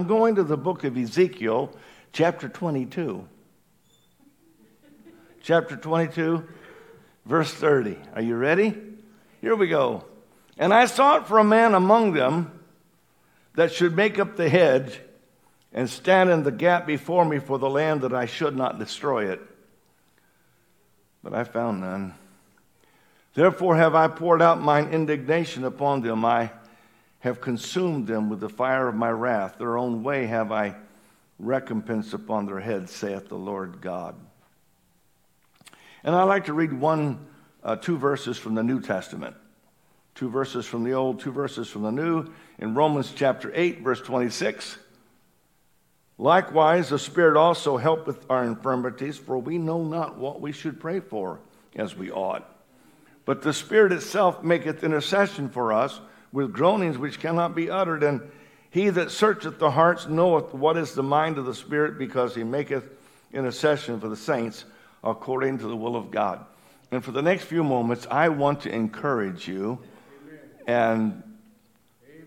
I'm going to the book of Ezekiel, chapter 22. chapter 22, verse 30. Are you ready? Here we go. And I sought for a man among them that should make up the hedge and stand in the gap before me for the land that I should not destroy it. But I found none. Therefore have I poured out mine indignation upon them. I have consumed them with the fire of my wrath. Their own way have I recompensed upon their heads, saith the Lord God. And I like to read one, uh, two verses from the New Testament. Two verses from the Old, two verses from the New. In Romans chapter 8, verse 26. Likewise, the Spirit also helpeth our infirmities, for we know not what we should pray for as we ought. But the Spirit itself maketh intercession for us with groanings which cannot be uttered. And he that searcheth the hearts knoweth what is the mind of the Spirit, because he maketh intercession for the saints according to the will of God. And for the next few moments, I want to encourage you and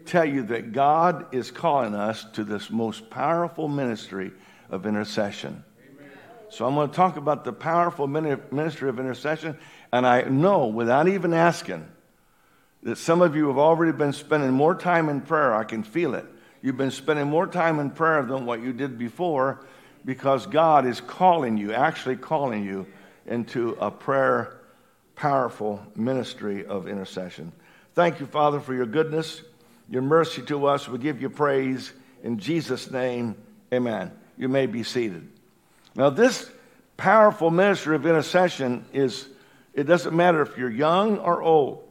tell you that God is calling us to this most powerful ministry of intercession. So I'm going to talk about the powerful ministry of intercession. And I know without even asking that some of you have already been spending more time in prayer. I can feel it. You've been spending more time in prayer than what you did before because God is calling you, actually calling you into a prayer, powerful ministry of intercession. Thank you, Father, for your goodness your mercy to us. We give you praise. In Jesus' name, amen. You may be seated. Now, this powerful ministry of intercession is, it doesn't matter if you're young or old.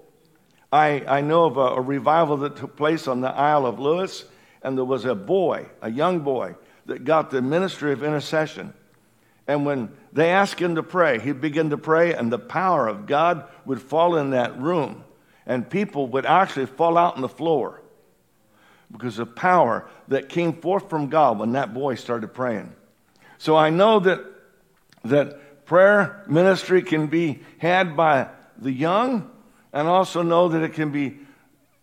I, I know of a, a revival that took place on the Isle of Lewis, and there was a boy, a young boy, that got the ministry of intercession. And when they asked him to pray, he'd begin to pray, and the power of God would fall in that room, and people would actually fall out on the floor because of power that came forth from God when that boy started praying. So I know that, that prayer ministry can be had by the young, and also know that it can be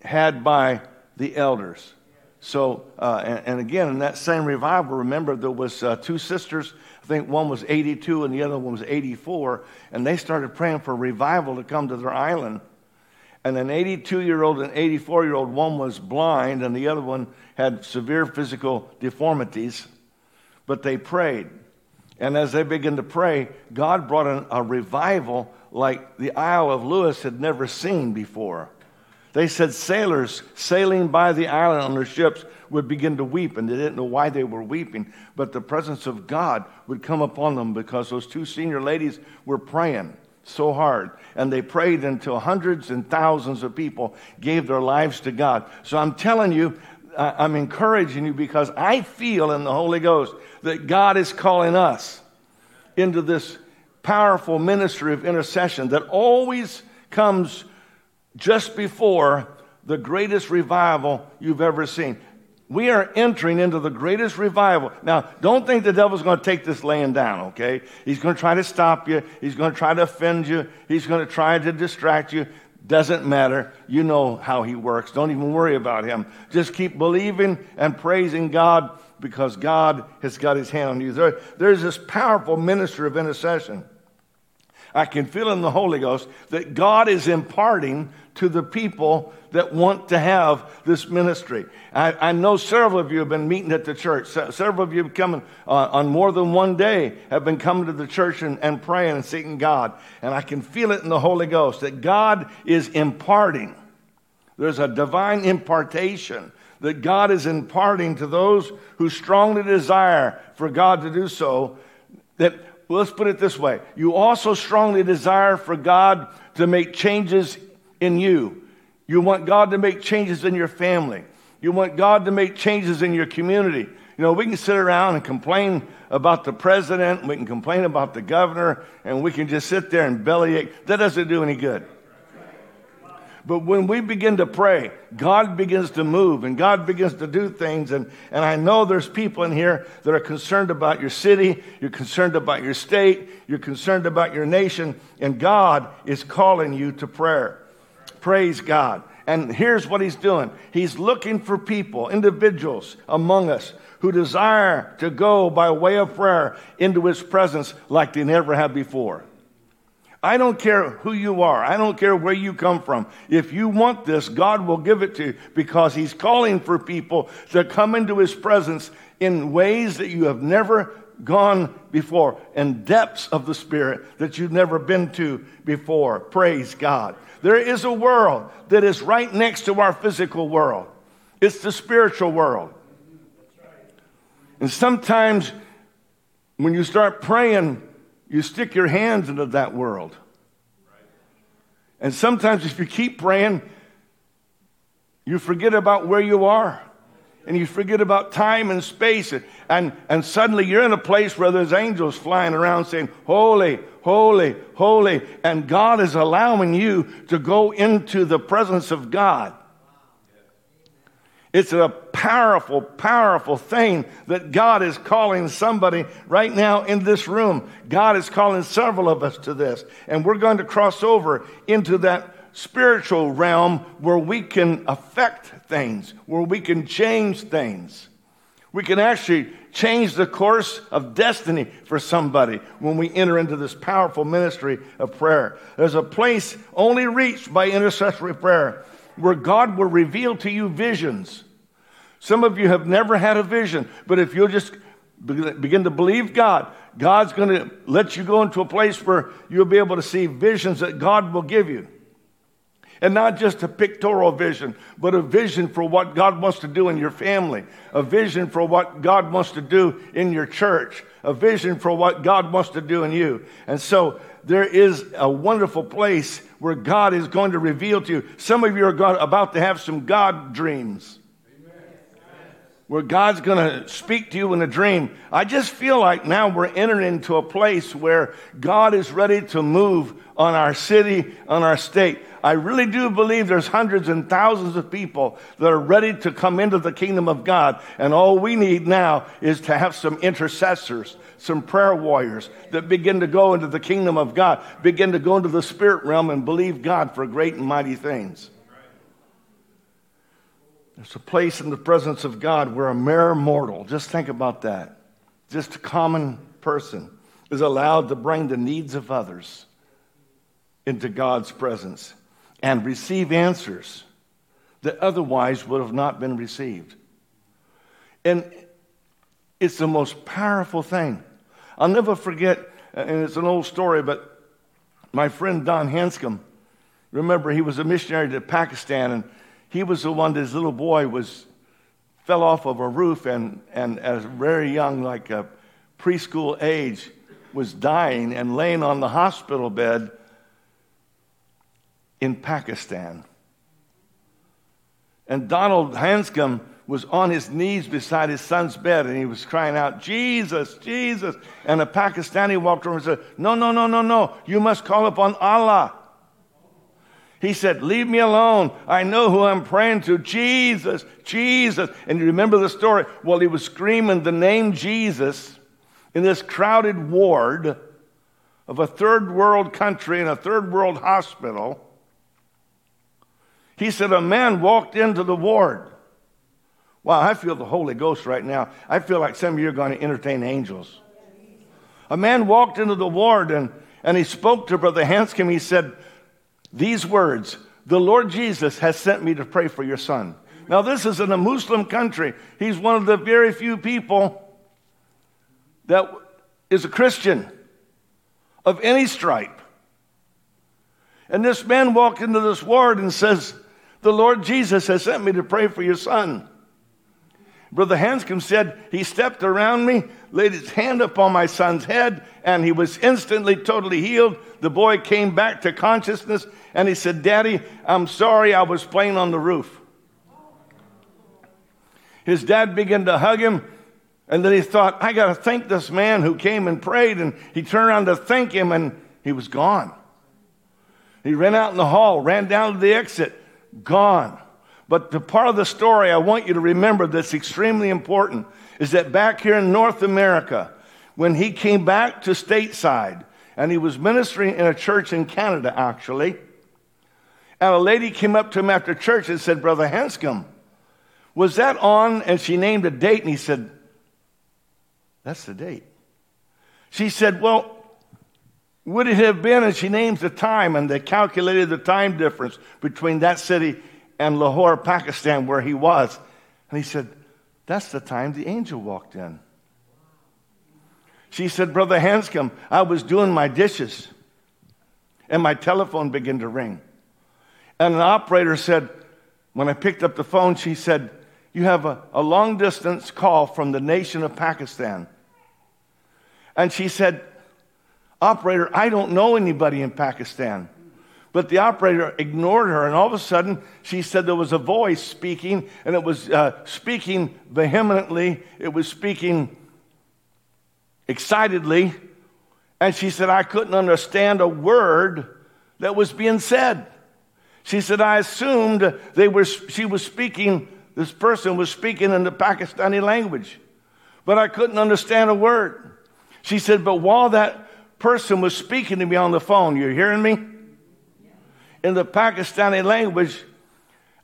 had by the elders. So, uh, and, and, again, in that same revival, remember there was uh, two sisters. I think one was 82 and the other one was 84, and they started praying for revival to come to their island and an 82 year old and 84 year old, one was blind and the other one had severe physical deformities, but they prayed. And as they began to pray, God brought in a revival like the Isle of Lewis had never seen before. They said sailors sailing by the island on their ships would begin to weep, and they didn't know why they were weeping, but the presence of God would come upon them because those two senior ladies were praying so hard. And they prayed until hundreds and thousands of people gave their lives to God. So I'm telling you, I'm encouraging you because I feel in the Holy Ghost that God is calling us into this powerful ministry of intercession that always comes just before the greatest revival you've ever seen. We are entering into the greatest revival. Now, don't think the devil's going to take this laying down, okay? He's going to try to stop you. He's going to try to offend you. He's going to try to distract you. Doesn't matter. You know how he works. Don't even worry about him. Just keep believing and praising God because God has got his hand on you. There, there's this powerful ministry of intercession. I can feel in the Holy Ghost that God is imparting to the people that want to have this ministry. I, I know several of you have been meeting at the church. several of you have come uh, on more than one day have been coming to the church and, and praying and seeking God. And I can feel it in the Holy Ghost that God is imparting. There's a divine impartation that God is imparting to those who strongly desire for God to do so. That well, let's put it this way you also strongly desire for God to make changes in you. You want God to make changes in your family. You want God to make changes in your community. You know, we can sit around and complain about the president, we can complain about the governor, and we can just sit there and bellyache. That doesn't do any good. But when we begin to pray, God begins to move and God begins to do things. And, and I know there's people in here that are concerned about your city, you're concerned about your state, you're concerned about your nation, and God is calling you to prayer. Praise God. And here's what he's doing He's looking for people, individuals among us who desire to go by way of prayer into his presence like they never have before. I don't care who you are. I don't care where you come from. If you want this, God will give it to you because He's calling for people to come into His presence in ways that you have never gone before, in depths of the Spirit that you've never been to before. Praise God. There is a world that is right next to our physical world, it's the spiritual world. And sometimes when you start praying, you stick your hands into that world. And sometimes, if you keep praying, you forget about where you are. And you forget about time and space. And, and suddenly you're in a place where there's angels flying around saying, Holy, holy, holy. And God is allowing you to go into the presence of God. It's a powerful, powerful thing that God is calling somebody right now in this room. God is calling several of us to this. And we're going to cross over into that spiritual realm where we can affect things, where we can change things. We can actually change the course of destiny for somebody when we enter into this powerful ministry of prayer. There's a place only reached by intercessory prayer where God will reveal to you visions. Some of you have never had a vision, but if you'll just begin to believe God, God's going to let you go into a place where you'll be able to see visions that God will give you. And not just a pictorial vision, but a vision for what God wants to do in your family, a vision for what God wants to do in your church, a vision for what God wants to do in you. And so there is a wonderful place where God is going to reveal to you. Some of you are about to have some God dreams where God's going to speak to you in a dream. I just feel like now we're entering into a place where God is ready to move on our city, on our state. I really do believe there's hundreds and thousands of people that are ready to come into the kingdom of God. And all we need now is to have some intercessors, some prayer warriors that begin to go into the kingdom of God, begin to go into the spirit realm and believe God for great and mighty things. There's a place in the presence of God where a mere mortal, just think about that, just a common person, is allowed to bring the needs of others into God's presence and receive answers that otherwise would have not been received. And it's the most powerful thing. I'll never forget, and it's an old story, but my friend Don Hanscom, remember he was a missionary to Pakistan and he was the one, this little boy was, fell off of a roof and, and at a very young, like a preschool age, was dying and laying on the hospital bed in Pakistan. And Donald Hanscom was on his knees beside his son's bed and he was crying out, Jesus, Jesus. And a Pakistani walked over and said, No, no, no, no, no. You must call upon Allah. He said, Leave me alone. I know who I'm praying to. Jesus, Jesus. And you remember the story? Well, he was screaming the name Jesus in this crowded ward of a third world country in a third world hospital. He said, A man walked into the ward. Wow, I feel the Holy Ghost right now. I feel like some of you are going to entertain angels. A man walked into the ward and, and he spoke to Brother Hanscom. He said, these words The Lord Jesus has sent me to pray for your son. Now, this is in a Muslim country. He's one of the very few people that is a Christian of any stripe. And this man walked into this ward and says, The Lord Jesus has sent me to pray for your son. Brother Hanscom said, He stepped around me, laid his hand upon my son's head, and he was instantly totally healed. The boy came back to consciousness and he said, Daddy, I'm sorry I was playing on the roof. His dad began to hug him, and then he thought, I got to thank this man who came and prayed. And he turned around to thank him, and he was gone. He ran out in the hall, ran down to the exit, gone. But the part of the story I want you to remember that's extremely important is that back here in North America, when he came back to stateside, and he was ministering in a church in Canada, actually, and a lady came up to him after church and said, Brother Hanscom, was that on? And she named a date, and he said, That's the date. She said, Well, would it have been? And she names the time, and they calculated the time difference between that city and Lahore, Pakistan, where he was. And he said, That's the time the angel walked in. She said, Brother Hanscom, I was doing my dishes, and my telephone began to ring. And an operator said, when I picked up the phone, she said, You have a, a long distance call from the nation of Pakistan. And she said, Operator, I don't know anybody in Pakistan. But the operator ignored her, and all of a sudden, she said there was a voice speaking, and it was uh, speaking vehemently, it was speaking excitedly. And she said, I couldn't understand a word that was being said. She said, I assumed they were, she was speaking, this person was speaking in the Pakistani language, but I couldn't understand a word. She said, but while that person was speaking to me on the phone, you're hearing me? In the Pakistani language,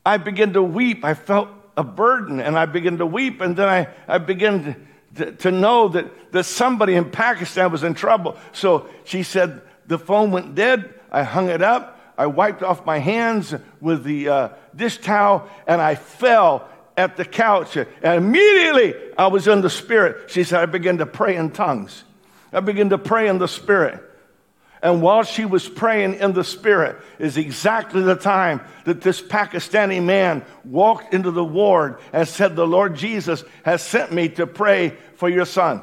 I began to weep. I felt a burden and I began to weep, and then I, I began to to, to know that, that somebody in Pakistan was in trouble. So she said, the phone went dead. I hung it up. I wiped off my hands with the uh, dish towel and I fell at the couch. And immediately I was in the spirit. She said, I began to pray in tongues. I began to pray in the spirit. And while she was praying in the spirit, is exactly the time that this Pakistani man walked into the ward and said, The Lord Jesus has sent me to pray for your son.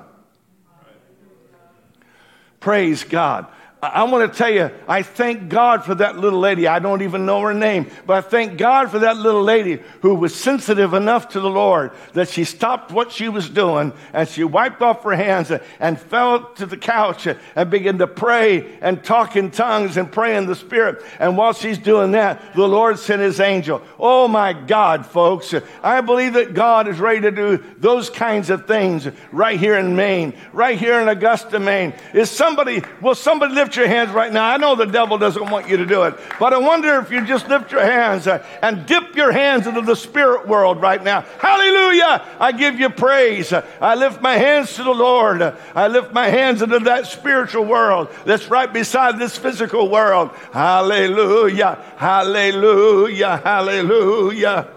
Praise God. I want to tell you, I thank God for that little lady. I don't even know her name, but I thank God for that little lady who was sensitive enough to the Lord that she stopped what she was doing and she wiped off her hands and fell to the couch and began to pray and talk in tongues and pray in the Spirit. And while she's doing that, the Lord sent his angel. Oh my God, folks. I believe that God is ready to do those kinds of things right here in Maine, right here in Augusta, Maine. Is somebody, will somebody lift lift your hands right now. I know the devil doesn't want you to do it, but I wonder if you just lift your hands and dip your hands into the spirit world right now. Hallelujah! I give you praise. I lift my hands to the Lord. I lift my hands into that spiritual world that's right beside this physical world. Hallelujah! Hallelujah! Hallelujah!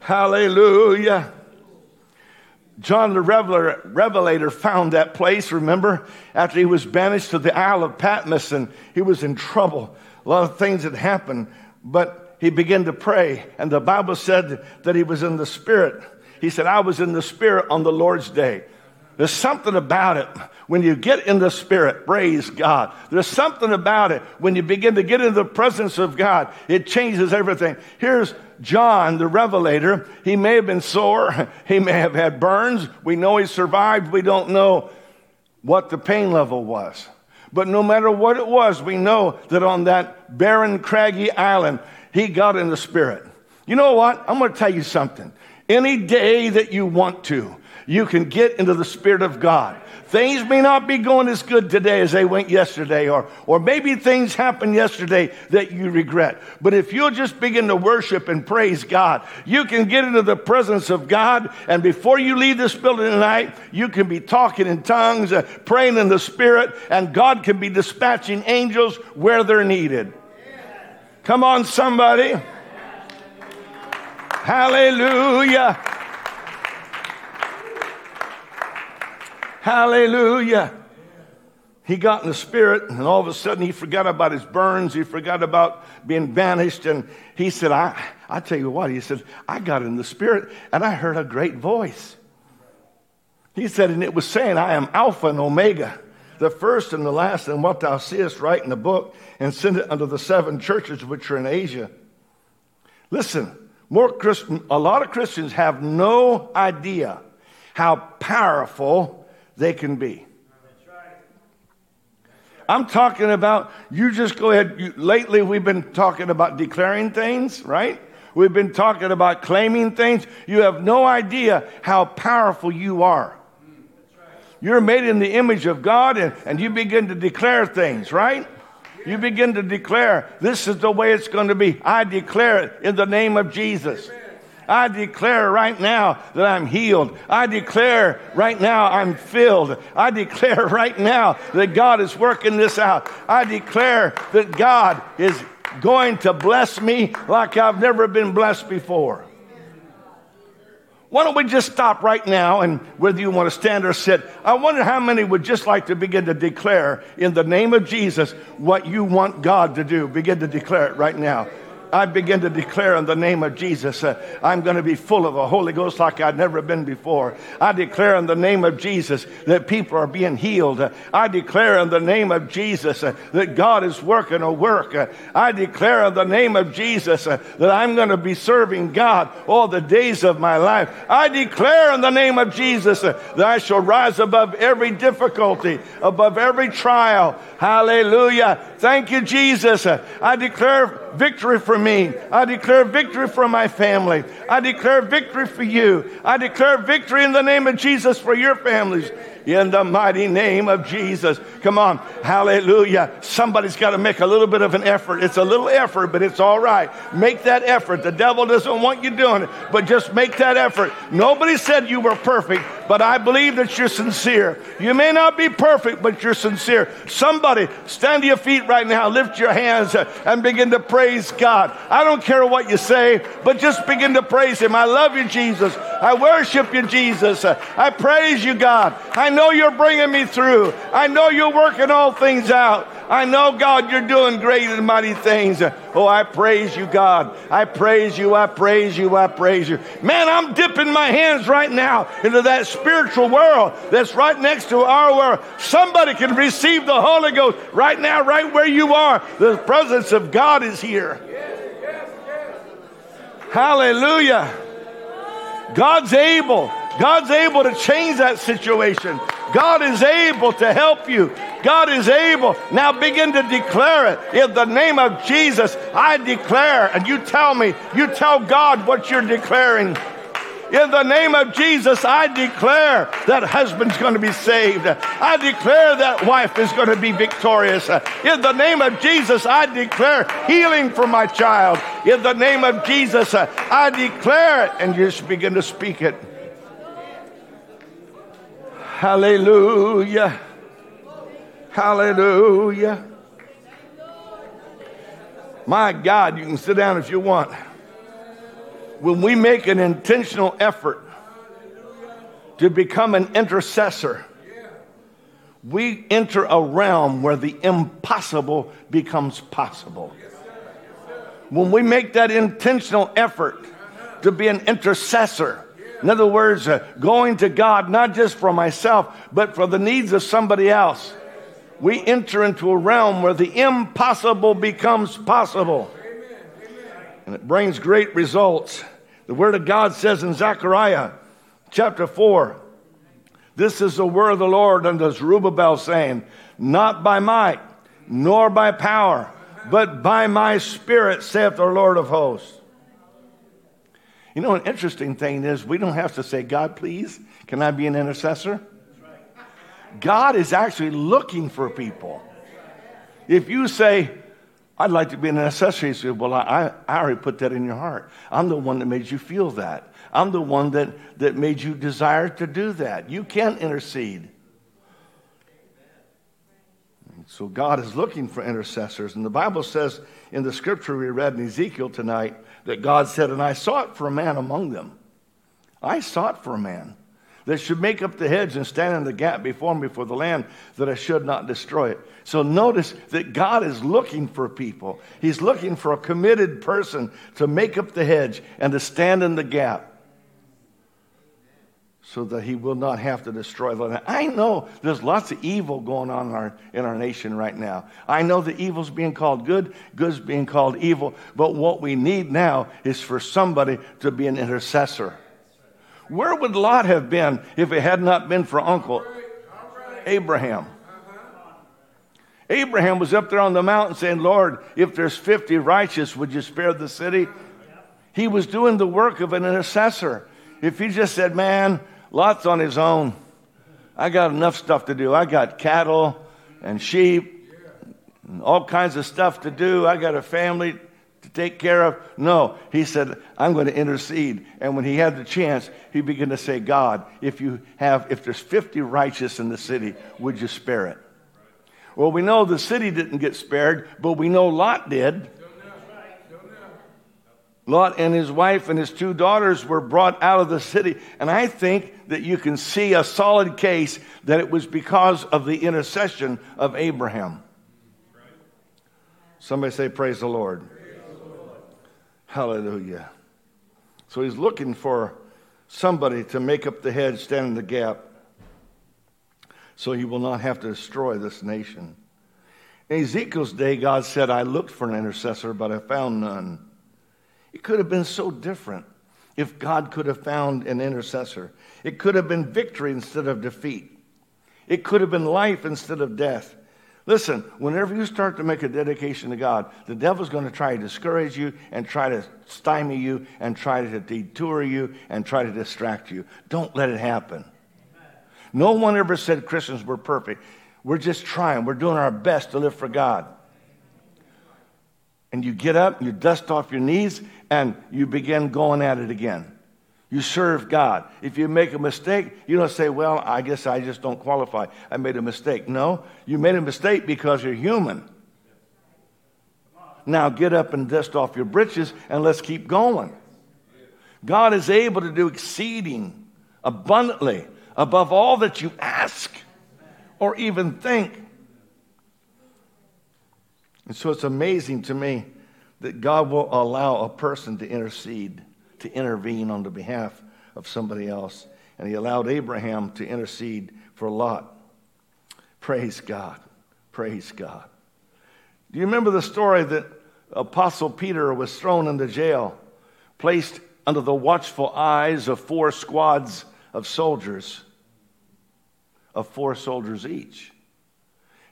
Hallelujah. John the Revelator, Revelator found that place, remember, after he was banished to the Isle of Patmos and he was in trouble. A lot of things had happened, but he began to pray, and the Bible said that he was in the Spirit. He said, I was in the Spirit on the Lord's day. There's something about it when you get in the Spirit, praise God. There's something about it when you begin to get into the presence of God, it changes everything. Here's John, the Revelator. He may have been sore, he may have had burns. We know he survived, we don't know what the pain level was. But no matter what it was, we know that on that barren, craggy island, he got in the Spirit. You know what? I'm going to tell you something. Any day that you want to, you can get into the Spirit of God. Things may not be going as good today as they went yesterday, or, or maybe things happened yesterday that you regret. But if you'll just begin to worship and praise God, you can get into the presence of God, and before you leave this building tonight, you can be talking in tongues, uh, praying in the Spirit, and God can be dispatching angels where they're needed. Come on, somebody. Hallelujah. Hallelujah. He got in the spirit, and all of a sudden he forgot about his burns. He forgot about being banished. And he said, I, I tell you what, he said, I got in the spirit and I heard a great voice. He said, and it was saying, I am Alpha and Omega, the first and the last, and what thou seest, write in the book and send it unto the seven churches which are in Asia. Listen, more Christian, a lot of Christians have no idea how powerful they can be. I'm talking about, you just go ahead. You, lately, we've been talking about declaring things, right? We've been talking about claiming things. You have no idea how powerful you are. You're made in the image of God, and, and you begin to declare things, right? You begin to declare, this is the way it's going to be. I declare it in the name of Jesus. I declare right now that I'm healed. I declare right now I'm filled. I declare right now that God is working this out. I declare that God is going to bless me like I've never been blessed before. Why don't we just stop right now and whether you want to stand or sit, I wonder how many would just like to begin to declare in the name of Jesus what you want God to do. Begin to declare it right now. I begin to declare in the name of Jesus, uh, I'm going to be full of the Holy Ghost like I've never been before. I declare in the name of Jesus that people are being healed. Uh, I declare in the name of Jesus uh, that God is working a work. I declare in the name of Jesus uh, that I'm going to be serving God all the days of my life. I declare in the name of Jesus uh, that I shall rise above every difficulty, above every trial. Hallelujah. Thank you, Jesus. I declare victory for me. I declare victory for my family. I declare victory for you. I declare victory in the name of Jesus for your families in the mighty name of Jesus. Come on. Hallelujah. Somebody's got to make a little bit of an effort. It's a little effort, but it's all right. Make that effort. The devil doesn't want you doing it, but just make that effort. Nobody said you were perfect, but I believe that you're sincere. You may not be perfect, but you're sincere. Somebody stand to your feet right now, lift your hands, and begin to praise God. I don't care what you say, but just begin to praise Him. I love you, Jesus. I worship you, Jesus. I praise you, God. I know you're bringing me through. I know you're working all things out. I know, God, you're doing great and mighty things. Oh, I praise you, God. I praise you. I praise you. I praise you. Man, I'm dipping my hands right now into that spiritual world that's right next to our world. Somebody can receive the Holy Ghost right now, right where you are. The presence of God is here. Hallelujah. God's able. God's able to change that situation. God is able to help you. God is able. Now begin to declare it. In the name of Jesus, I declare, and you tell me, you tell God what you're declaring. In the name of Jesus, I declare that husband's going to be saved. I declare that wife is going to be victorious. In the name of Jesus, I declare healing for my child. In the name of Jesus, I declare it. And you just begin to speak it. Hallelujah. Hallelujah. My God, you can sit down if you want. When we make an intentional effort to become an intercessor, we enter a realm where the impossible becomes possible. When we make that intentional effort to be an intercessor, in other words, uh, going to God not just for myself, but for the needs of somebody else. We enter into a realm where the impossible becomes possible. And it brings great results. The Word of God says in Zechariah chapter 4, this is the word of the Lord unto Zerubbabel, saying, Not by might, nor by power, but by my spirit, saith the Lord of hosts. You know, an interesting thing is we don't have to say, God, please, can I be an intercessor? God is actually looking for people. If you say, I'd like to be an intercessor, he said, Well, I, I already put that in your heart. I'm the one that made you feel that. I'm the one that, that made you desire to do that. You can intercede. So God is looking for intercessors. And the Bible says in the scripture we read in Ezekiel tonight that God said, And I sought for a man among them. I sought for a man that should make up the hedge and stand in the gap before me for the land that I should not destroy it. So notice that God is looking for people. He's looking for a committed person to make up the hedge and to stand in the gap so that he will not have to destroy the land. I know there's lots of evil going on in our, in our nation right now. I know the evil's being called good, good's being called evil, but what we need now is for somebody to be an intercessor. Where would Lot have been if it had not been for Uncle Abraham? Abraham was up there on the mountain saying, Lord, if there's 50 righteous, would you spare the city? He was doing the work of an intercessor. If he just said, Man, Lot's on his own. I got enough stuff to do. I got cattle and sheep and all kinds of stuff to do. I got a family to take care of? No. He said, I'm going to intercede. And when he had the chance, he began to say, God, if you have, if there's 50 righteous in the city, would you spare it? Well, we know the city didn't get spared, but we know Lot did. Lot and his wife and his two daughters were brought out of the city. And I think that you can see a solid case that it was because of the intercession of Abraham. Somebody say, Praise the Lord. Praise the Lord. Hallelujah. So he's looking for somebody to make up the hedge, stand in the gap, so he will not have to destroy this nation. In Ezekiel's day, God said, I looked for an intercessor, but I found none. It could have been so different if God could have found an intercessor. It could have been victory instead of defeat. It could have been life instead of death. Listen, whenever you start to make a dedication to God, the devil's going to try to discourage you and try to stymie you and try to detour you and try to distract you. Don't let it happen. No one ever said Christians were perfect. We're just trying. We're doing our best to live for God. And you get up, you dust off your knees, and you begin going at it again. You serve God. If you make a mistake, you don't say, Well, I guess I just don't qualify. I made a mistake. No, you made a mistake because you're human. Now get up and dust off your breeches and let's keep going. God is able to do exceeding abundantly above all that you ask or even think. And so it's amazing to me that God will allow a person to intercede, to intervene on the behalf of somebody else. And he allowed Abraham to intercede for Lot. Praise God. Praise God. Do you remember the story that Apostle Peter was thrown into jail, placed under the watchful eyes of four squads of soldiers, of four soldiers each?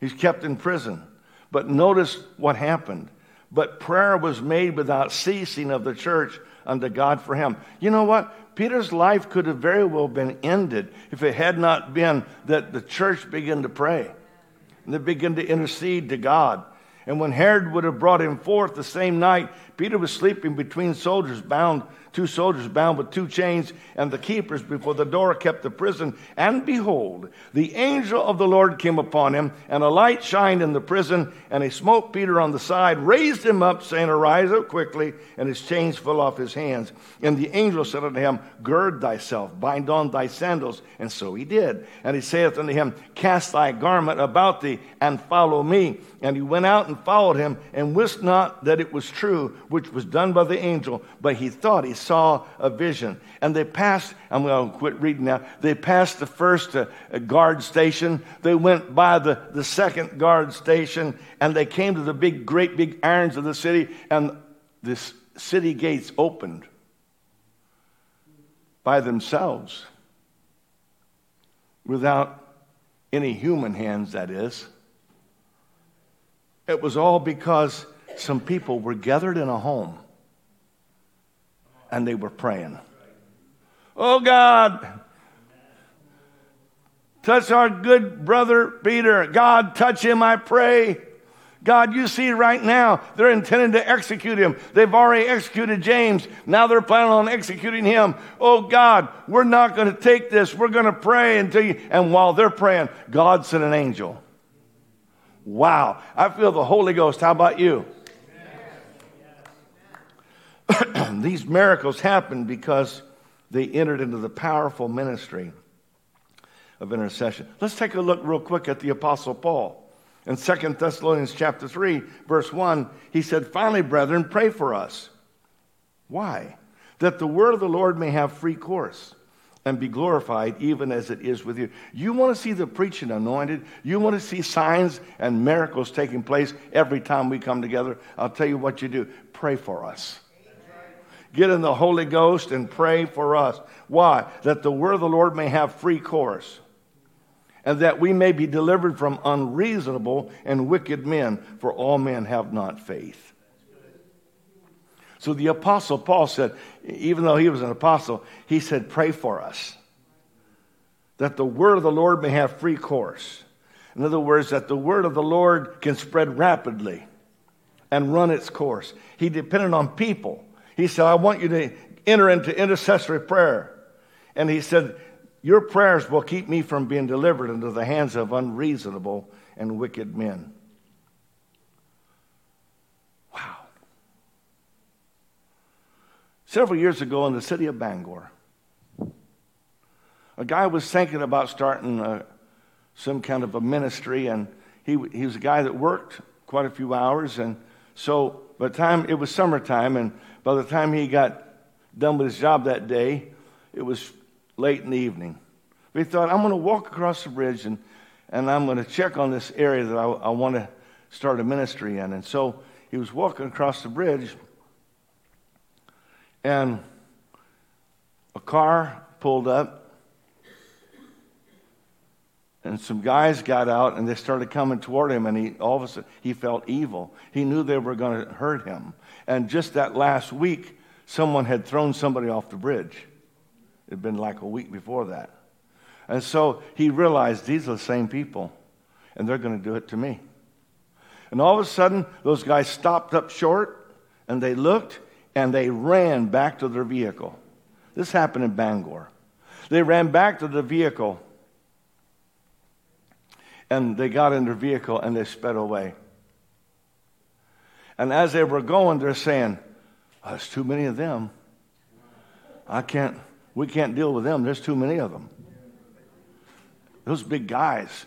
He's kept in prison. But notice what happened. But prayer was made without ceasing of the church unto God for him. You know what? Peter's life could have very well been ended if it had not been that the church began to pray and they began to intercede to God. And when Herod would have brought him forth the same night, Peter was sleeping between soldiers bound two soldiers bound with two chains, and the keepers before the door kept the prison. And behold, the angel of the Lord came upon him, and a light shined in the prison, and he smote Peter on the side, raised him up, saying, Arise up quickly, and his chains fell off his hands. And the angel said unto him, Gird thyself, bind on thy sandals. And so he did. And he saith unto him, Cast thy garment about thee, and follow me. And he went out and followed him, and wist not that it was true, which was done by the angel, but he thought he saw a vision. And they passed, I'm going to quit reading now. They passed the first uh, guard station. They went by the, the second guard station, and they came to the big, great big irons of the city, and the city gates opened by themselves without any human hands, that is. It was all because some people were gathered in a home and they were praying. Oh God, touch our good brother Peter. God, touch him, I pray. God, you see right now, they're intending to execute him. They've already executed James. Now they're planning on executing him. Oh God, we're not going to take this. We're going to pray until you. And while they're praying, God sent an angel. Wow. I feel the Holy Ghost. How about you? These miracles happened because they entered into the powerful ministry of intercession. Let's take a look real quick at the apostle Paul. In 2 Thessalonians chapter 3, verse 1, he said, "Finally, brethren, pray for us." Why? That the word of the Lord may have free course and be glorified even as it is with you. You want to see the preaching anointed? You want to see signs and miracles taking place every time we come together? I'll tell you what you do. Pray for us. Get in the Holy Ghost and pray for us. Why? That the word of the Lord may have free course, and that we may be delivered from unreasonable and wicked men, for all men have not faith. So the Apostle Paul said, even though he was an apostle, he said, Pray for us, that the word of the Lord may have free course. In other words, that the word of the Lord can spread rapidly and run its course. He depended on people. He said, I want you to enter into intercessory prayer. And he said, Your prayers will keep me from being delivered into the hands of unreasonable and wicked men. Several years ago in the city of Bangor, a guy was thinking about starting a, some kind of a ministry, and he, he was a guy that worked quite a few hours. And so by the time it was summertime, and by the time he got done with his job that day, it was late in the evening. He thought, I'm going to walk across the bridge and, and I'm going to check on this area that I, I want to start a ministry in. And so he was walking across the bridge, and a car pulled up and some guys got out and they started coming toward him and he all of a sudden he felt evil. He knew they were going to hurt him. And just that last week someone had thrown somebody off the bridge. It had been like a week before that. And so he realized these are the same people and they're going to do it to me. And all of a sudden those guys stopped up short and they looked and they ran back to their vehicle this happened in bangor they ran back to the vehicle and they got in their vehicle and they sped away. And as they were going, they're saying, oh, There's too many of them. I can't, we can't deal with them. There's too many of them. Those big guys,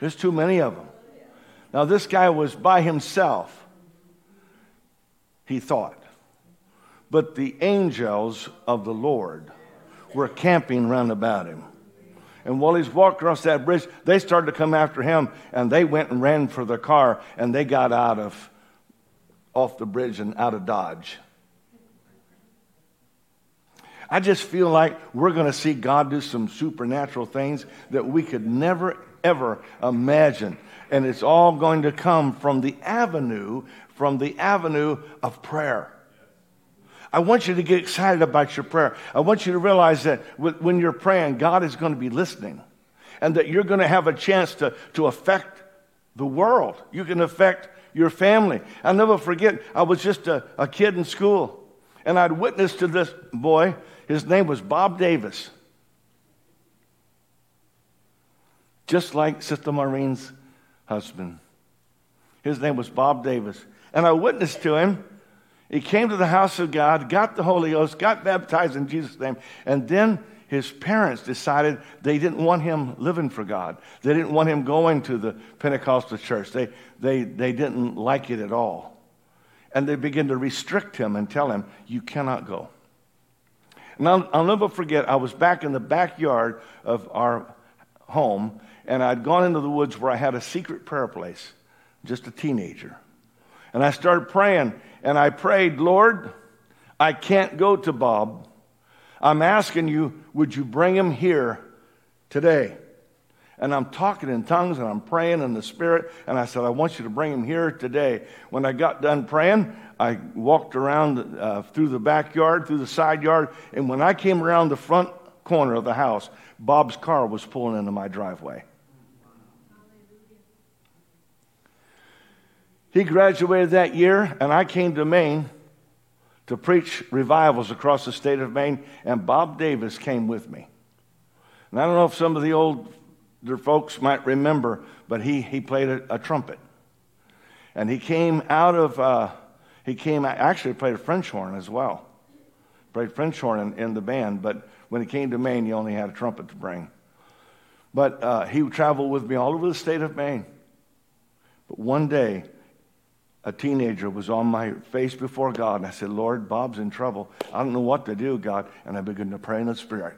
there's too many of them. Now, this guy was by himself, he thought. But the angels of the Lord were camping round about him. And while he's walking across that bridge, they started to come after him, and they went and ran for their car, and they got out of off the bridge and out of Dodge. I just feel like we're going to see God do some supernatural things that we could never, ever imagine. And it's all going to come from the avenue, from the avenue of prayer. I want you to get excited about your prayer. I want you to realize that when you're praying, God is going to be listening and that you're going to have a chance to, to affect the world. You can affect your family. I'll never forget, I was just a, a kid in school and I'd witnessed to this boy. His name was Bob Davis. Just like Sister Maureen's husband. His name was Bob Davis. And I witnessed to him he came to the house of God, got the Holy Ghost, got baptized in Jesus' name, and then his parents decided they didn't want him living for God. They didn't want him going to the Pentecostal church. They, they, they didn't like it at all. And they began to restrict him and tell him, You cannot go. And I'll, I'll never forget, I was back in the backyard of our home, and I'd gone into the woods where I had a secret prayer place, just a teenager. And I started praying, and I prayed, Lord, I can't go to Bob. I'm asking you, would you bring him here today? And I'm talking in tongues and I'm praying in the Spirit. And I said, I want you to bring him here today. When I got done praying, I walked around uh, through the backyard, through the side yard. And when I came around the front corner of the house, Bob's car was pulling into my driveway. He graduated that year, and I came to Maine to preach revivals across the state of Maine, and Bob Davis came with me. And I don't know if some of the older folks might remember, but he, he played a, a trumpet. And he came out of, uh, he came, actually played a French horn as well. Played French horn in, in, the band, but when he came to Maine, he only had a trumpet to bring. But uh, he traveled with me all over the state of Maine. But one day, a teenager was on my face before God, and I said, Lord, Bob's in trouble. I don't know what to do, God. And I began to pray in the Spirit.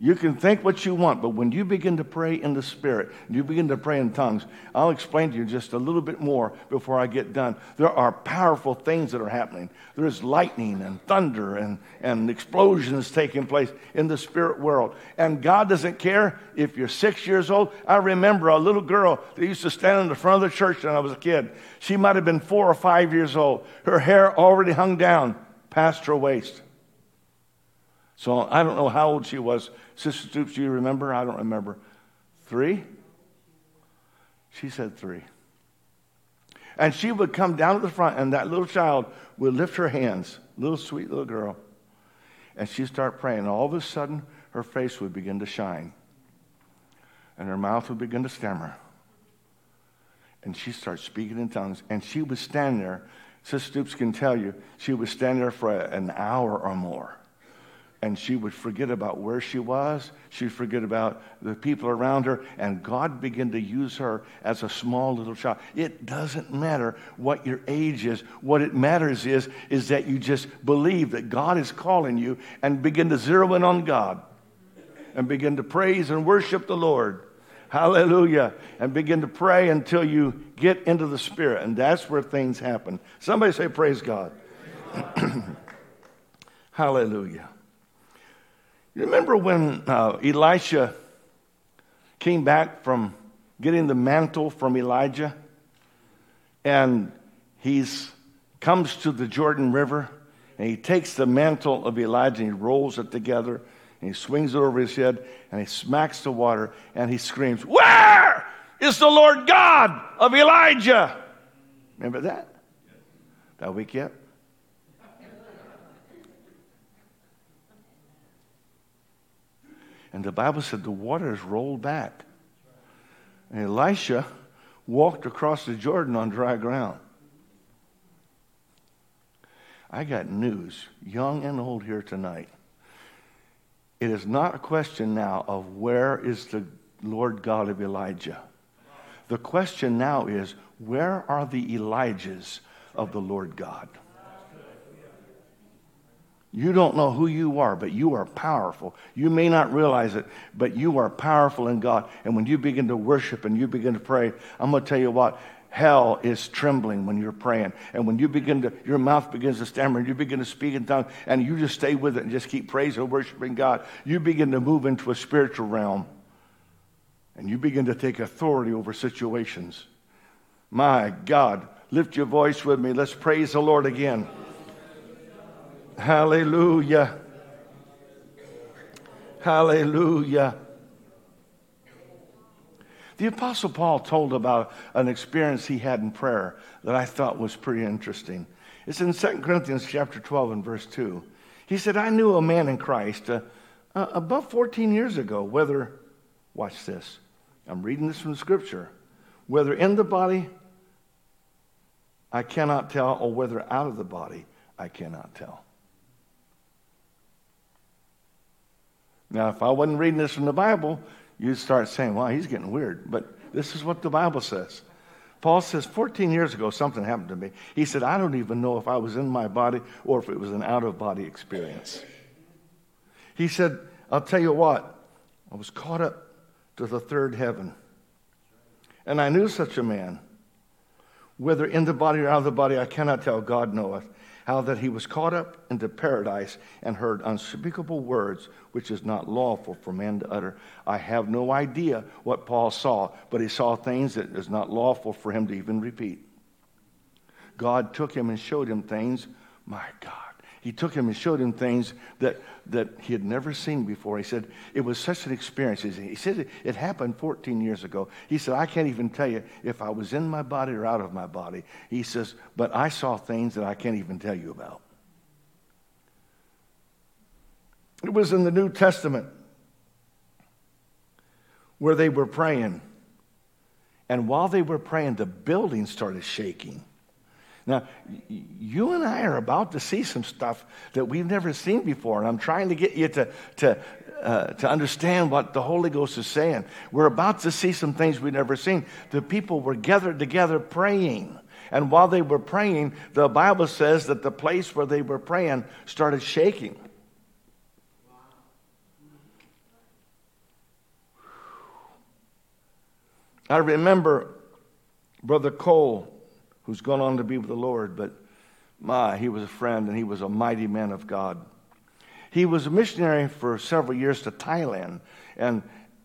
You can think what you want, but when you begin to pray in the Spirit, you begin to pray in tongues, I'll explain to you just a little bit more before I get done. There are powerful things that are happening. There's lightning and thunder and, and explosions taking place in the spirit world. And God doesn't care if you're six years old. I remember a little girl that used to stand in the front of the church when I was a kid. She might have been four or five years old. Her hair already hung down past her waist. So I don't know how old she was. Sister Stoops, do you remember? I don't remember. Three? She said three. And she would come down to the front, and that little child would lift her hands, little sweet little girl, and she'd start praying. And all of a sudden, her face would begin to shine, and her mouth would begin to stammer. And she started speaking in tongues, and she would stand there. Sister Stoops can tell you, she would stand there for an hour or more and she would forget about where she was. She'd forget about the people around her, and God began to use her as a small little child. It doesn't matter what your age is. What it matters is, is that you just believe that God is calling you and begin to zero in on God and begin to praise and worship the Lord. Hallelujah. And begin to pray until you get into the Spirit, and that's where things happen. Somebody say, Praise God. Hallelujah. You remember when uh, Elisha came back from getting the mantle from Elijah? And he comes to the Jordan River and he takes the mantle of Elijah and he rolls it together and he swings it over his head and he smacks the water and he screams, Where is the Lord God of Elijah? Remember that? That week yet? And the Bible said the waters rolled back. And Elisha walked across the Jordan on dry ground. I got news, young and old here tonight. It is not a question now of where is the Lord God of Elijah. The question now is where are the Elijahs of the Lord God? You don't know who you are, but you are powerful. You may not realize it, but you are powerful in God. And when you begin to worship and you begin to pray, I'm going to tell you what, hell is trembling when you're praying. And when you begin to, your mouth begins to stammer and you begin to speak in tongues and you just stay with it and just keep praising and worshiping God, you begin to move into a spiritual realm and you begin to take authority over situations. My God, lift your voice with me. Let's praise the Lord again. Hallelujah. Hallelujah. The Apostle Paul told about an experience he had in prayer that I thought was pretty interesting. It's in 2 Corinthians chapter 12 and verse 2. He said, I knew a man in Christ uh, uh, about 14 years ago, whether, watch this, I'm reading this from Scripture, whether in the body, I cannot tell, or whether out of the body, I cannot tell. Now, if I wasn't reading this from the Bible, you'd start saying, wow, he's getting weird. But this is what the Bible says. Paul says, 14 years ago, something happened to me. He said, I don't even know if I was in my body or if it was an out of body experience. He said, I'll tell you what, I was caught up to the third heaven. And I knew such a man. Whether in the body or out of the body, I cannot tell, God knoweth how that he was caught up into paradise and heard unspeakable words which is not lawful for man to utter. I have no idea what Paul saw, but he saw things that is not lawful for him to even repeat. God took him and showed him things. My God he took him and showed him things that, that he had never seen before. He said, It was such an experience. He said, It happened 14 years ago. He said, I can't even tell you if I was in my body or out of my body. He says, But I saw things that I can't even tell you about. It was in the New Testament where they were praying. And while they were praying, the building started shaking. Now, you and I are about to see some stuff that we've never seen before, and I'm trying to get you to, to, uh, to understand what the Holy Ghost is saying. We're about to see some things we've never seen. The people were gathered together praying. And while they were praying, the Bible says that the place where they were praying started shaking. I remember Brother Cole who's gone on to be with the Lord, but my, he was a friend and he was a mighty man of God. He was a missionary for several years to Thailand, and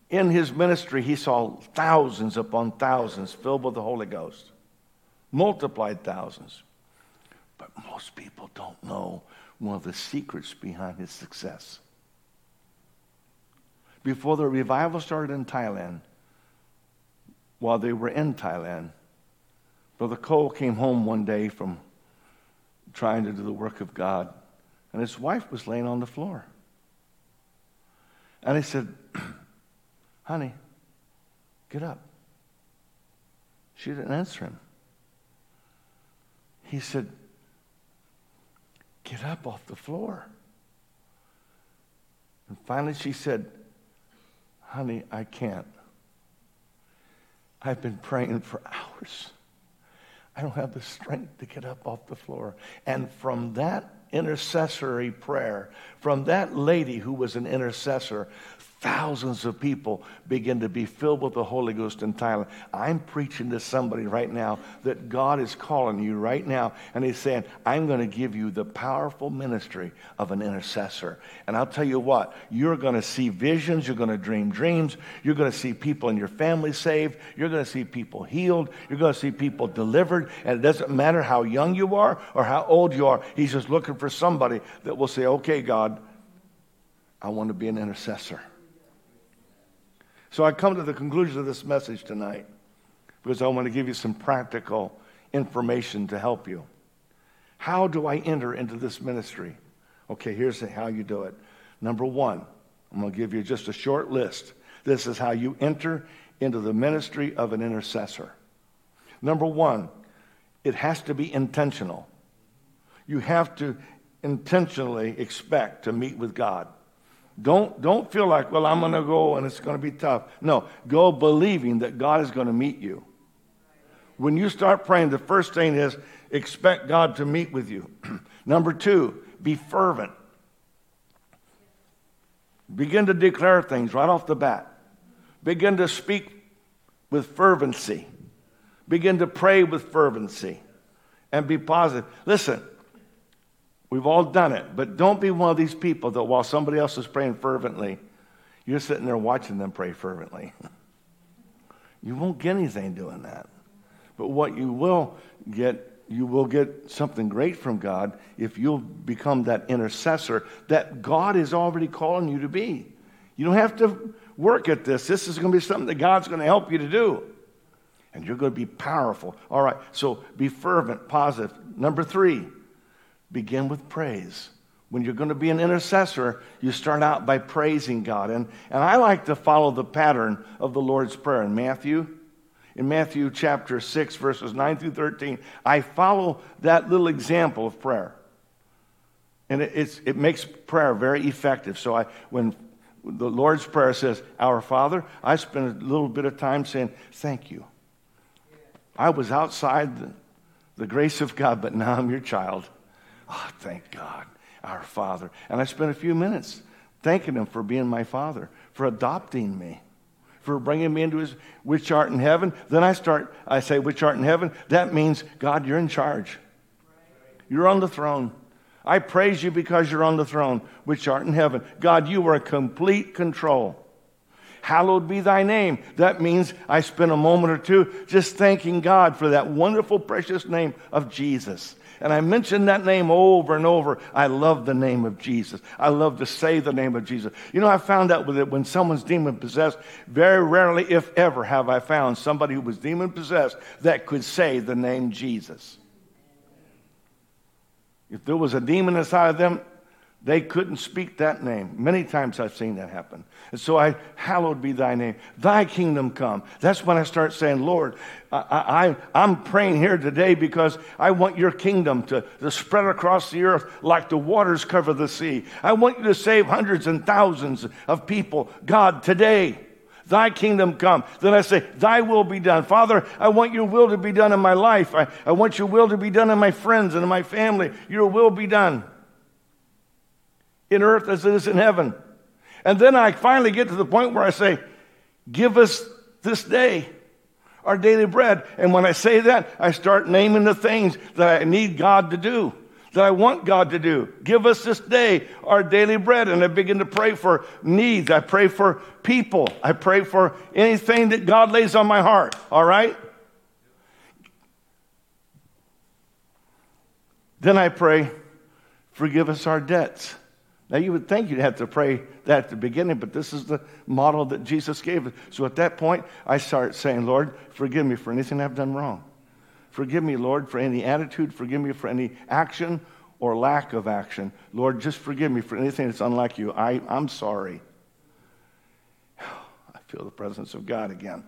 in his ministry, he saw thousands upon thousands filled with the Holy Ghost, multiplied thousands. But most people don't know one of the secrets behind his success. Before the revival started in Thailand, while they were in Thailand, Brother Cole came home one day from trying to do the work of God, and his wife was laying on the floor. And he said, Honey, get up. She didn't answer him. He said, Get up off the floor. And finally she said, Honey, I can't. I've been praying for hours. I don't have the strength to get up off the floor. And from that intercessory prayer, from that lady who was an intercessor, thousands of people begin to be filled with the Holy Ghost in Thailand. I'm preaching to somebody right now that God is calling you right now, and He's saying, I'm going to give you the powerful ministry of an intercessor. And I'll tell you what, you're going to see visions, you're going to dream dreams, you're going to see people in your family saved, you're going to see people healed, you're going to see people delivered, and it doesn't matter how young you are or how old you are. He's just looking for somebody that will say, Okay, God, I want to be an intercessor. So I come to the conclusion of this message tonight because I want to give you some practical information to help you. How do I enter into this ministry? Okay, here's how you do it. Number one, I'm going to give you just a short list. This is how you enter into the ministry of an intercessor. Number one, it has to be intentional. You have to intentionally expect to meet with God. Don't, don't feel like, well, I'm going to go and it's going to be tough. No, go believing that God is going to meet you. When you start praying, the first thing is expect God to meet with you. Number two, be fervent. Begin to declare things right off the bat. Begin to speak with fervency. Begin to pray with fervency and be positive. Listen, We've all done it, but don't be one of these people that while somebody else is praying fervently, you're sitting there watching them pray fervently. you won't get anything doing that. But what you will get, you will get something great from God if you'll become that intercessor that God is already calling you to be. You don't have to work at this. This is going to be something that God's going to help you to do. And you're going to be powerful. All right, so be fervent, positive. Number three, begin with praise. When you're going to be an intercessor, you start out by praising God. And, and I like to follow the pattern of the Lord's Prayer in Matthew. In Matthew chapter 6, verses 9 through 13, I follow that little example of prayer. And it, it makes prayer very effective. So I, when the Lord's Prayer says, Our Father, I spend a little bit of time saying, Thank you. I was outside the, the grace of God, but now I'm your child. Oh, thank God, our Father. And I spent a few minutes thanking Him for being my Father, for adopting me, for bringing me into His, which art in heaven. Then I start, I say, which art in heaven. That means, God, you're in charge. You're on the throne. I praise you because you're on the throne, which art in heaven. God, you are in complete control. Hallowed be thy name. That means I spend a moment or two just thanking God for that wonderful, precious name of Jesus. And I mention that name over and over. I love the name of Jesus. I love to say the name of Jesus. You know, I found out with it when someone's demon possessed, very rarely, if ever, have I found somebody who was demon possessed that could say the name Jesus. If there was a demon inside of them, they couldn't speak that name. Many times I've seen that happen. And so I, hallowed be thy name. Thy kingdom come. That's when I start saying, Lord, I, I, am praying here today because I want your kingdom to, to spread across the earth like the waters cover the sea. I want you to save hundreds and thousands of people. God, today, thy kingdom come. Then I say, thy will be done. Father, I want your will to be done in my life. I, I want your will to be done in my friends and in my family. Your will be done in earth as it is in heaven. And then I finally get to the point where I say, Give us this day our daily bread. And when I say that, I start naming the things that I need God to do, that I want God to do. Give us this day our daily bread. And I begin to pray for needs. I pray for people. I pray for anything that God lays on my heart. All right? Then I pray, forgive us our debts. Now, you would think you'd have to pray that at the beginning, but this is the model that Jesus gave us. So at that point, I start saying, Lord, forgive me for anything I've done wrong. Forgive me, Lord, for any attitude. Forgive me for any action or lack of action. Lord, just forgive me for anything that's unlike you. I, I'm sorry. I feel the presence of God again.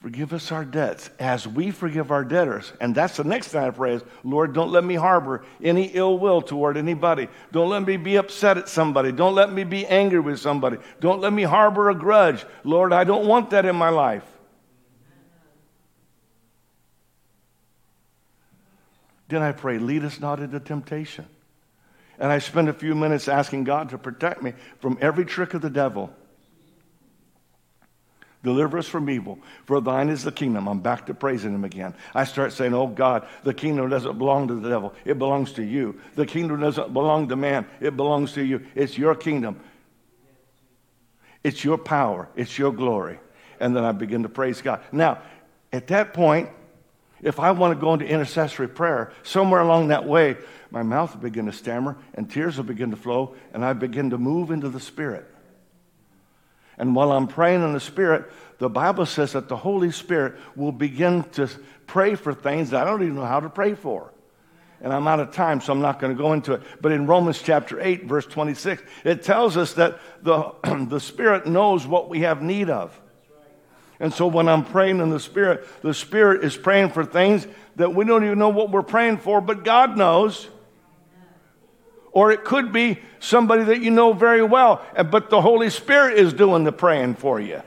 Forgive us our debts as we forgive our debtors. And that's the next thing I pray is, Lord, don't let me harbor any ill will toward anybody. Don't let me be upset at somebody. Don't let me be angry with somebody. Don't let me harbor a grudge. Lord, I don't want that in my life. Then I pray, lead us not into temptation. And I spend a few minutes asking God to protect me from every trick of the devil. Deliver us from evil, for thine is the kingdom. I'm back to praising him again. I start saying, Oh God, the kingdom doesn't belong to the devil, it belongs to you. The kingdom doesn't belong to man, it belongs to you. It's your kingdom, it's your power, it's your glory. And then I begin to praise God. Now, at that point, if I want to go into intercessory prayer, somewhere along that way, my mouth will begin to stammer and tears will begin to flow, and I begin to move into the Spirit. And while I'm praying in the Spirit, the Bible says that the Holy Spirit will begin to pray for things that I don't even know how to pray for. And I'm out of time, so I'm not going to go into it. But in Romans chapter 8, verse 26, it tells us that the, the Spirit knows what we have need of. And so when I'm praying in the Spirit, the Spirit is praying for things that we don't even know what we're praying for, but God knows. Or it could be somebody that you know very well, but the Holy Spirit is doing the praying for you.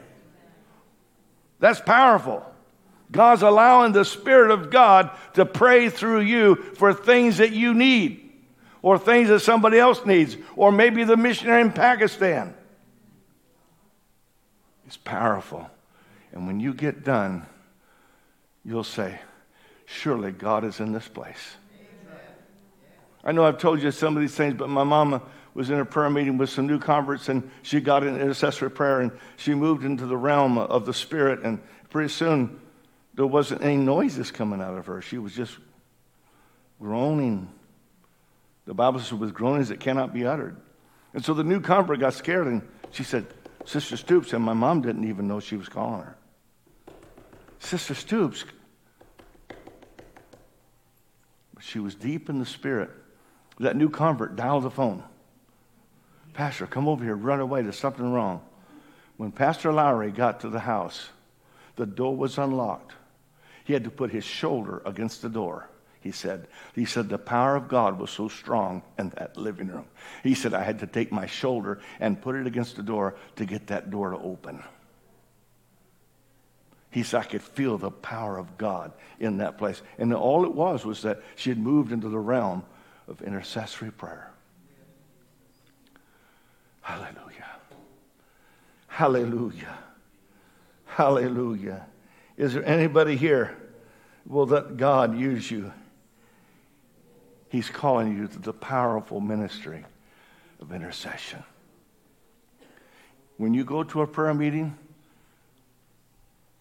That's powerful. God's allowing the Spirit of God to pray through you for things that you need, or things that somebody else needs, or maybe the missionary in Pakistan. It's powerful. And when you get done, you'll say, Surely God is in this place. I know I've told you some of these things, but my mama was in a prayer meeting with some new converts and she got an intercessory prayer and she moved into the realm of the spirit and pretty soon there wasn't any noises coming out of her. She was just groaning. The Bible says with groanings that cannot be uttered. And so the new convert got scared and she said, Sister Stoops, and my mom didn't even know she was calling her. Sister Stoops. She was deep in the spirit. That new convert dialed the phone. Pastor, come over here, run away, there's something wrong. When Pastor Lowry got to the house, the door was unlocked. He had to put his shoulder against the door. He said, he said, the power of God was so strong in that living room. He said, I had to take my shoulder and put it against the door to get that door to open. He said, I could feel the power of God in that place. And all it was was that she had moved into the realm of intercessory prayer. Hallelujah. Hallelujah. Hallelujah. Is there anybody here will let God use you? He's calling you to the powerful ministry of intercession. When you go to a prayer meeting,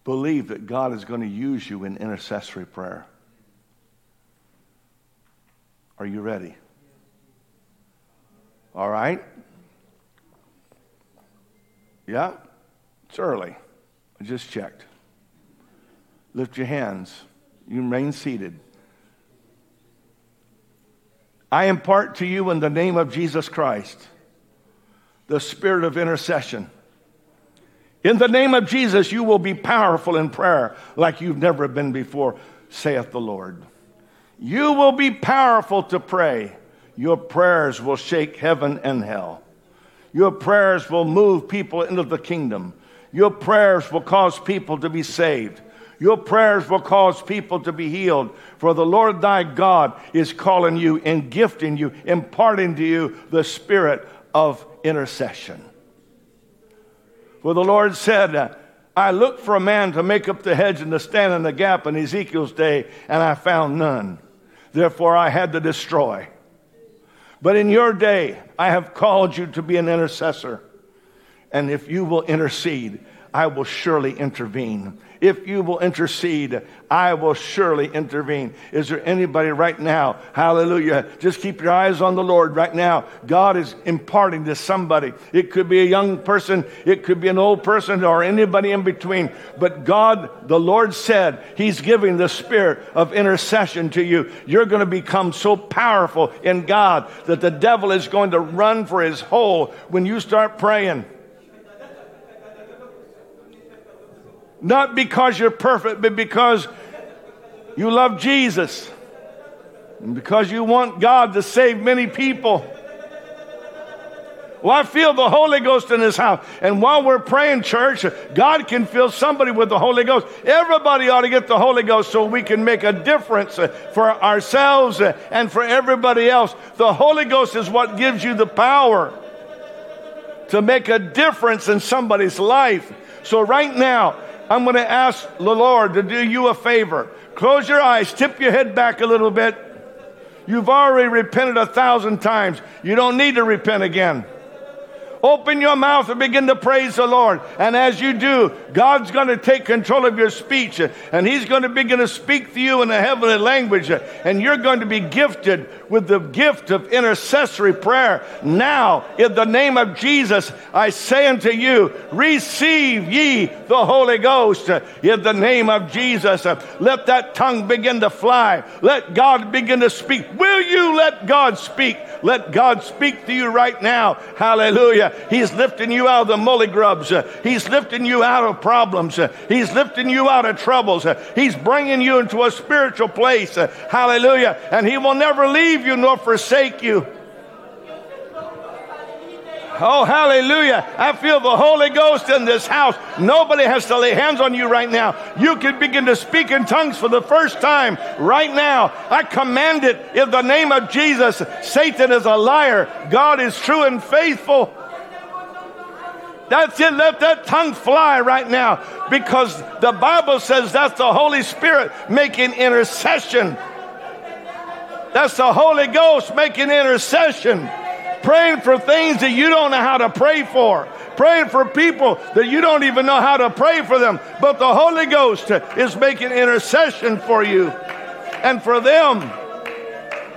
believe that God is going to use you in intercessory prayer. Are you ready? All right? Yeah? It's early. I just checked. Lift your hands. You remain seated. I impart to you in the name of Jesus Christ the spirit of intercession. In the name of Jesus, you will be powerful in prayer like you've never been before, saith the Lord. You will be powerful to pray. Your prayers will shake heaven and hell. Your prayers will move people into the kingdom. Your prayers will cause people to be saved. Your prayers will cause people to be healed. For the Lord thy God is calling you and gifting you, imparting to you the spirit of intercession. For the Lord said, I looked for a man to make up the hedge and to stand in the gap in Ezekiel's day, and I found none. Therefore, I had to destroy. But in your day, I have called you to be an intercessor. And if you will intercede, I will surely intervene. If you will intercede, I will surely intervene. Is there anybody right now? Hallelujah. Just keep your eyes on the Lord right now. God is imparting to somebody. It could be a young person, it could be an old person, or anybody in between. But God, the Lord said, He's giving the spirit of intercession to you. You're going to become so powerful in God that the devil is going to run for his hole when you start praying. Not because you're perfect, but because you love Jesus. And because you want God to save many people. Well, I feel the Holy Ghost in this house. And while we're praying, church, God can fill somebody with the Holy Ghost. Everybody ought to get the Holy Ghost so we can make a difference for ourselves and for everybody else. The Holy Ghost is what gives you the power to make a difference in somebody's life. So, right now, I'm going to ask the Lord to do you a favor. Close your eyes, tip your head back a little bit. You've already repented a thousand times. You don't need to repent again. Open your mouth and begin to praise the Lord. And as you do, God's going to take control of your speech and He's going to begin to speak to you in a heavenly language. And you're going to be gifted with the gift of intercessory prayer. Now, in the name of Jesus, I say unto you, receive ye the Holy Ghost in the name of Jesus. Let that tongue begin to fly. Let God begin to speak. Will you let God speak? Let God speak to you right now. Hallelujah. He's lifting you out of the mully grubs. He's lifting you out of problems. He's lifting you out of troubles. He's bringing you into a spiritual place. Hallelujah. And He will never leave you nor forsake you. Oh, hallelujah. I feel the Holy Ghost in this house. Nobody has to lay hands on you right now. You can begin to speak in tongues for the first time right now. I command it in the name of Jesus. Satan is a liar. God is true and faithful. That's it. Let that tongue fly right now because the Bible says that's the Holy Spirit making intercession. That's the Holy Ghost making intercession. Praying for things that you don't know how to pray for. Praying for people that you don't even know how to pray for them. But the Holy Ghost is making intercession for you and for them.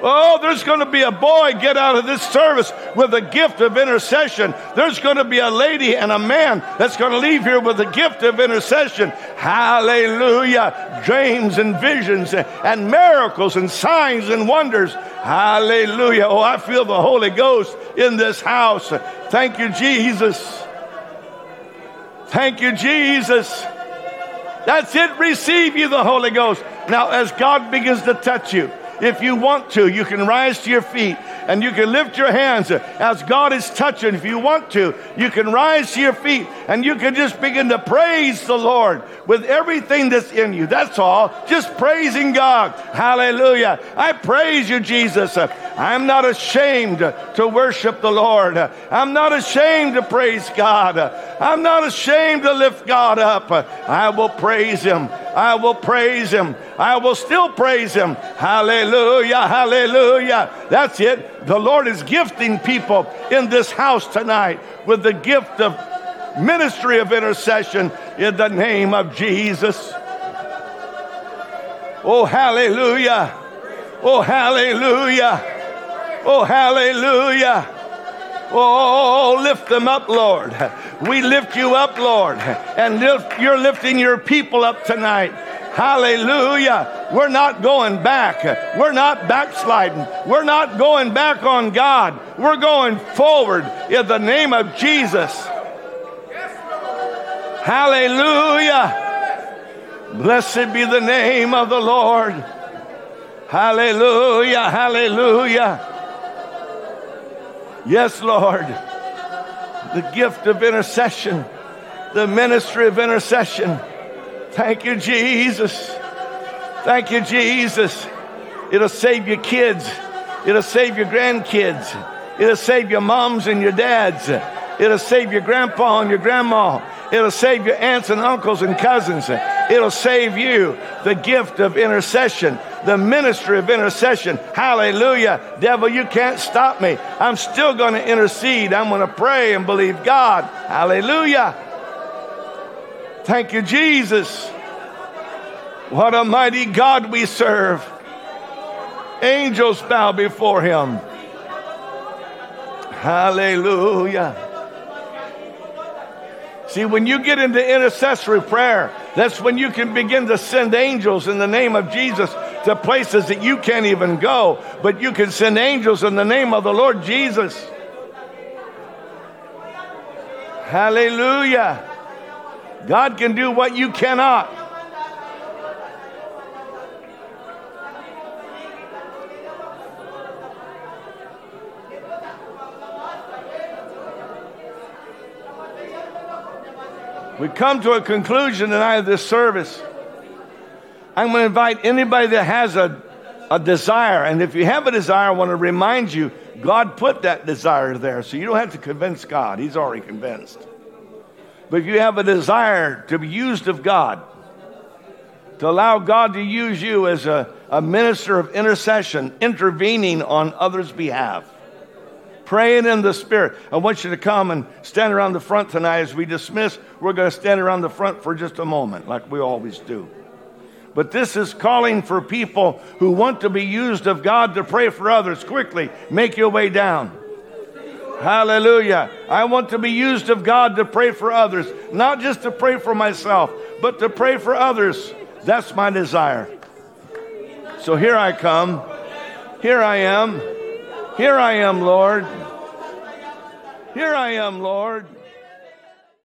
Oh, there's going to be a boy get out of this service with a gift of intercession. There's going to be a lady and a man that's going to leave here with a gift of intercession. Hallelujah. Dreams and visions and miracles and signs and wonders. Hallelujah. Oh, I feel the Holy Ghost in this house. Thank you, Jesus. Thank you, Jesus. That's it. Receive you the Holy Ghost. Now, as God begins to touch you, if you want to, you can rise to your feet and you can lift your hands as God is touching. If you want to, you can rise to your feet and you can just begin to praise the Lord with everything that's in you. That's all. Just praising God. Hallelujah. I praise you, Jesus. I'm not ashamed to worship the Lord. I'm not ashamed to praise God. I'm not ashamed to lift God up. I will praise Him. I will praise Him. I will still praise Him. Hallelujah. Hallelujah. That's it. The Lord is gifting people in this house tonight with the gift of ministry of intercession in the name of Jesus. Oh, hallelujah. Oh, hallelujah. Oh, hallelujah. Oh, lift them up, Lord. We lift you up, Lord. And lift, you're lifting your people up tonight. Hallelujah. We're not going back. We're not backsliding. We're not going back on God. We're going forward in the name of Jesus. Hallelujah. Blessed be the name of the Lord. Hallelujah. Hallelujah. Yes, Lord. The gift of intercession, the ministry of intercession. Thank you, Jesus. Thank you, Jesus. It'll save your kids. It'll save your grandkids. It'll save your moms and your dads. It'll save your grandpa and your grandma. It'll save your aunts and uncles and cousins. It'll save you the gift of intercession the ministry of intercession. Hallelujah. Devil, you can't stop me. I'm still going to intercede. I'm going to pray and believe God. Hallelujah. Thank you, Jesus. What a mighty God we serve. Angels bow before him. Hallelujah. See, when you get into intercessory prayer, that's when you can begin to send angels in the name of Jesus to places that you can't even go, but you can send angels in the name of the Lord Jesus. Hallelujah. God can do what you cannot. We come to a conclusion tonight of this service. I'm going to invite anybody that has a, a desire, and if you have a desire, I want to remind you God put that desire there, so you don't have to convince God. He's already convinced. But if you have a desire to be used of God, to allow God to use you as a, a minister of intercession, intervening on others' behalf, praying in the Spirit. I want you to come and stand around the front tonight as we dismiss. We're going to stand around the front for just a moment, like we always do. But this is calling for people who want to be used of God to pray for others. Quickly, make your way down. Hallelujah. I want to be used of God to pray for others, not just to pray for myself, but to pray for others. That's my desire. So here I come. Here I am. Here I am, Lord. Here I am, Lord.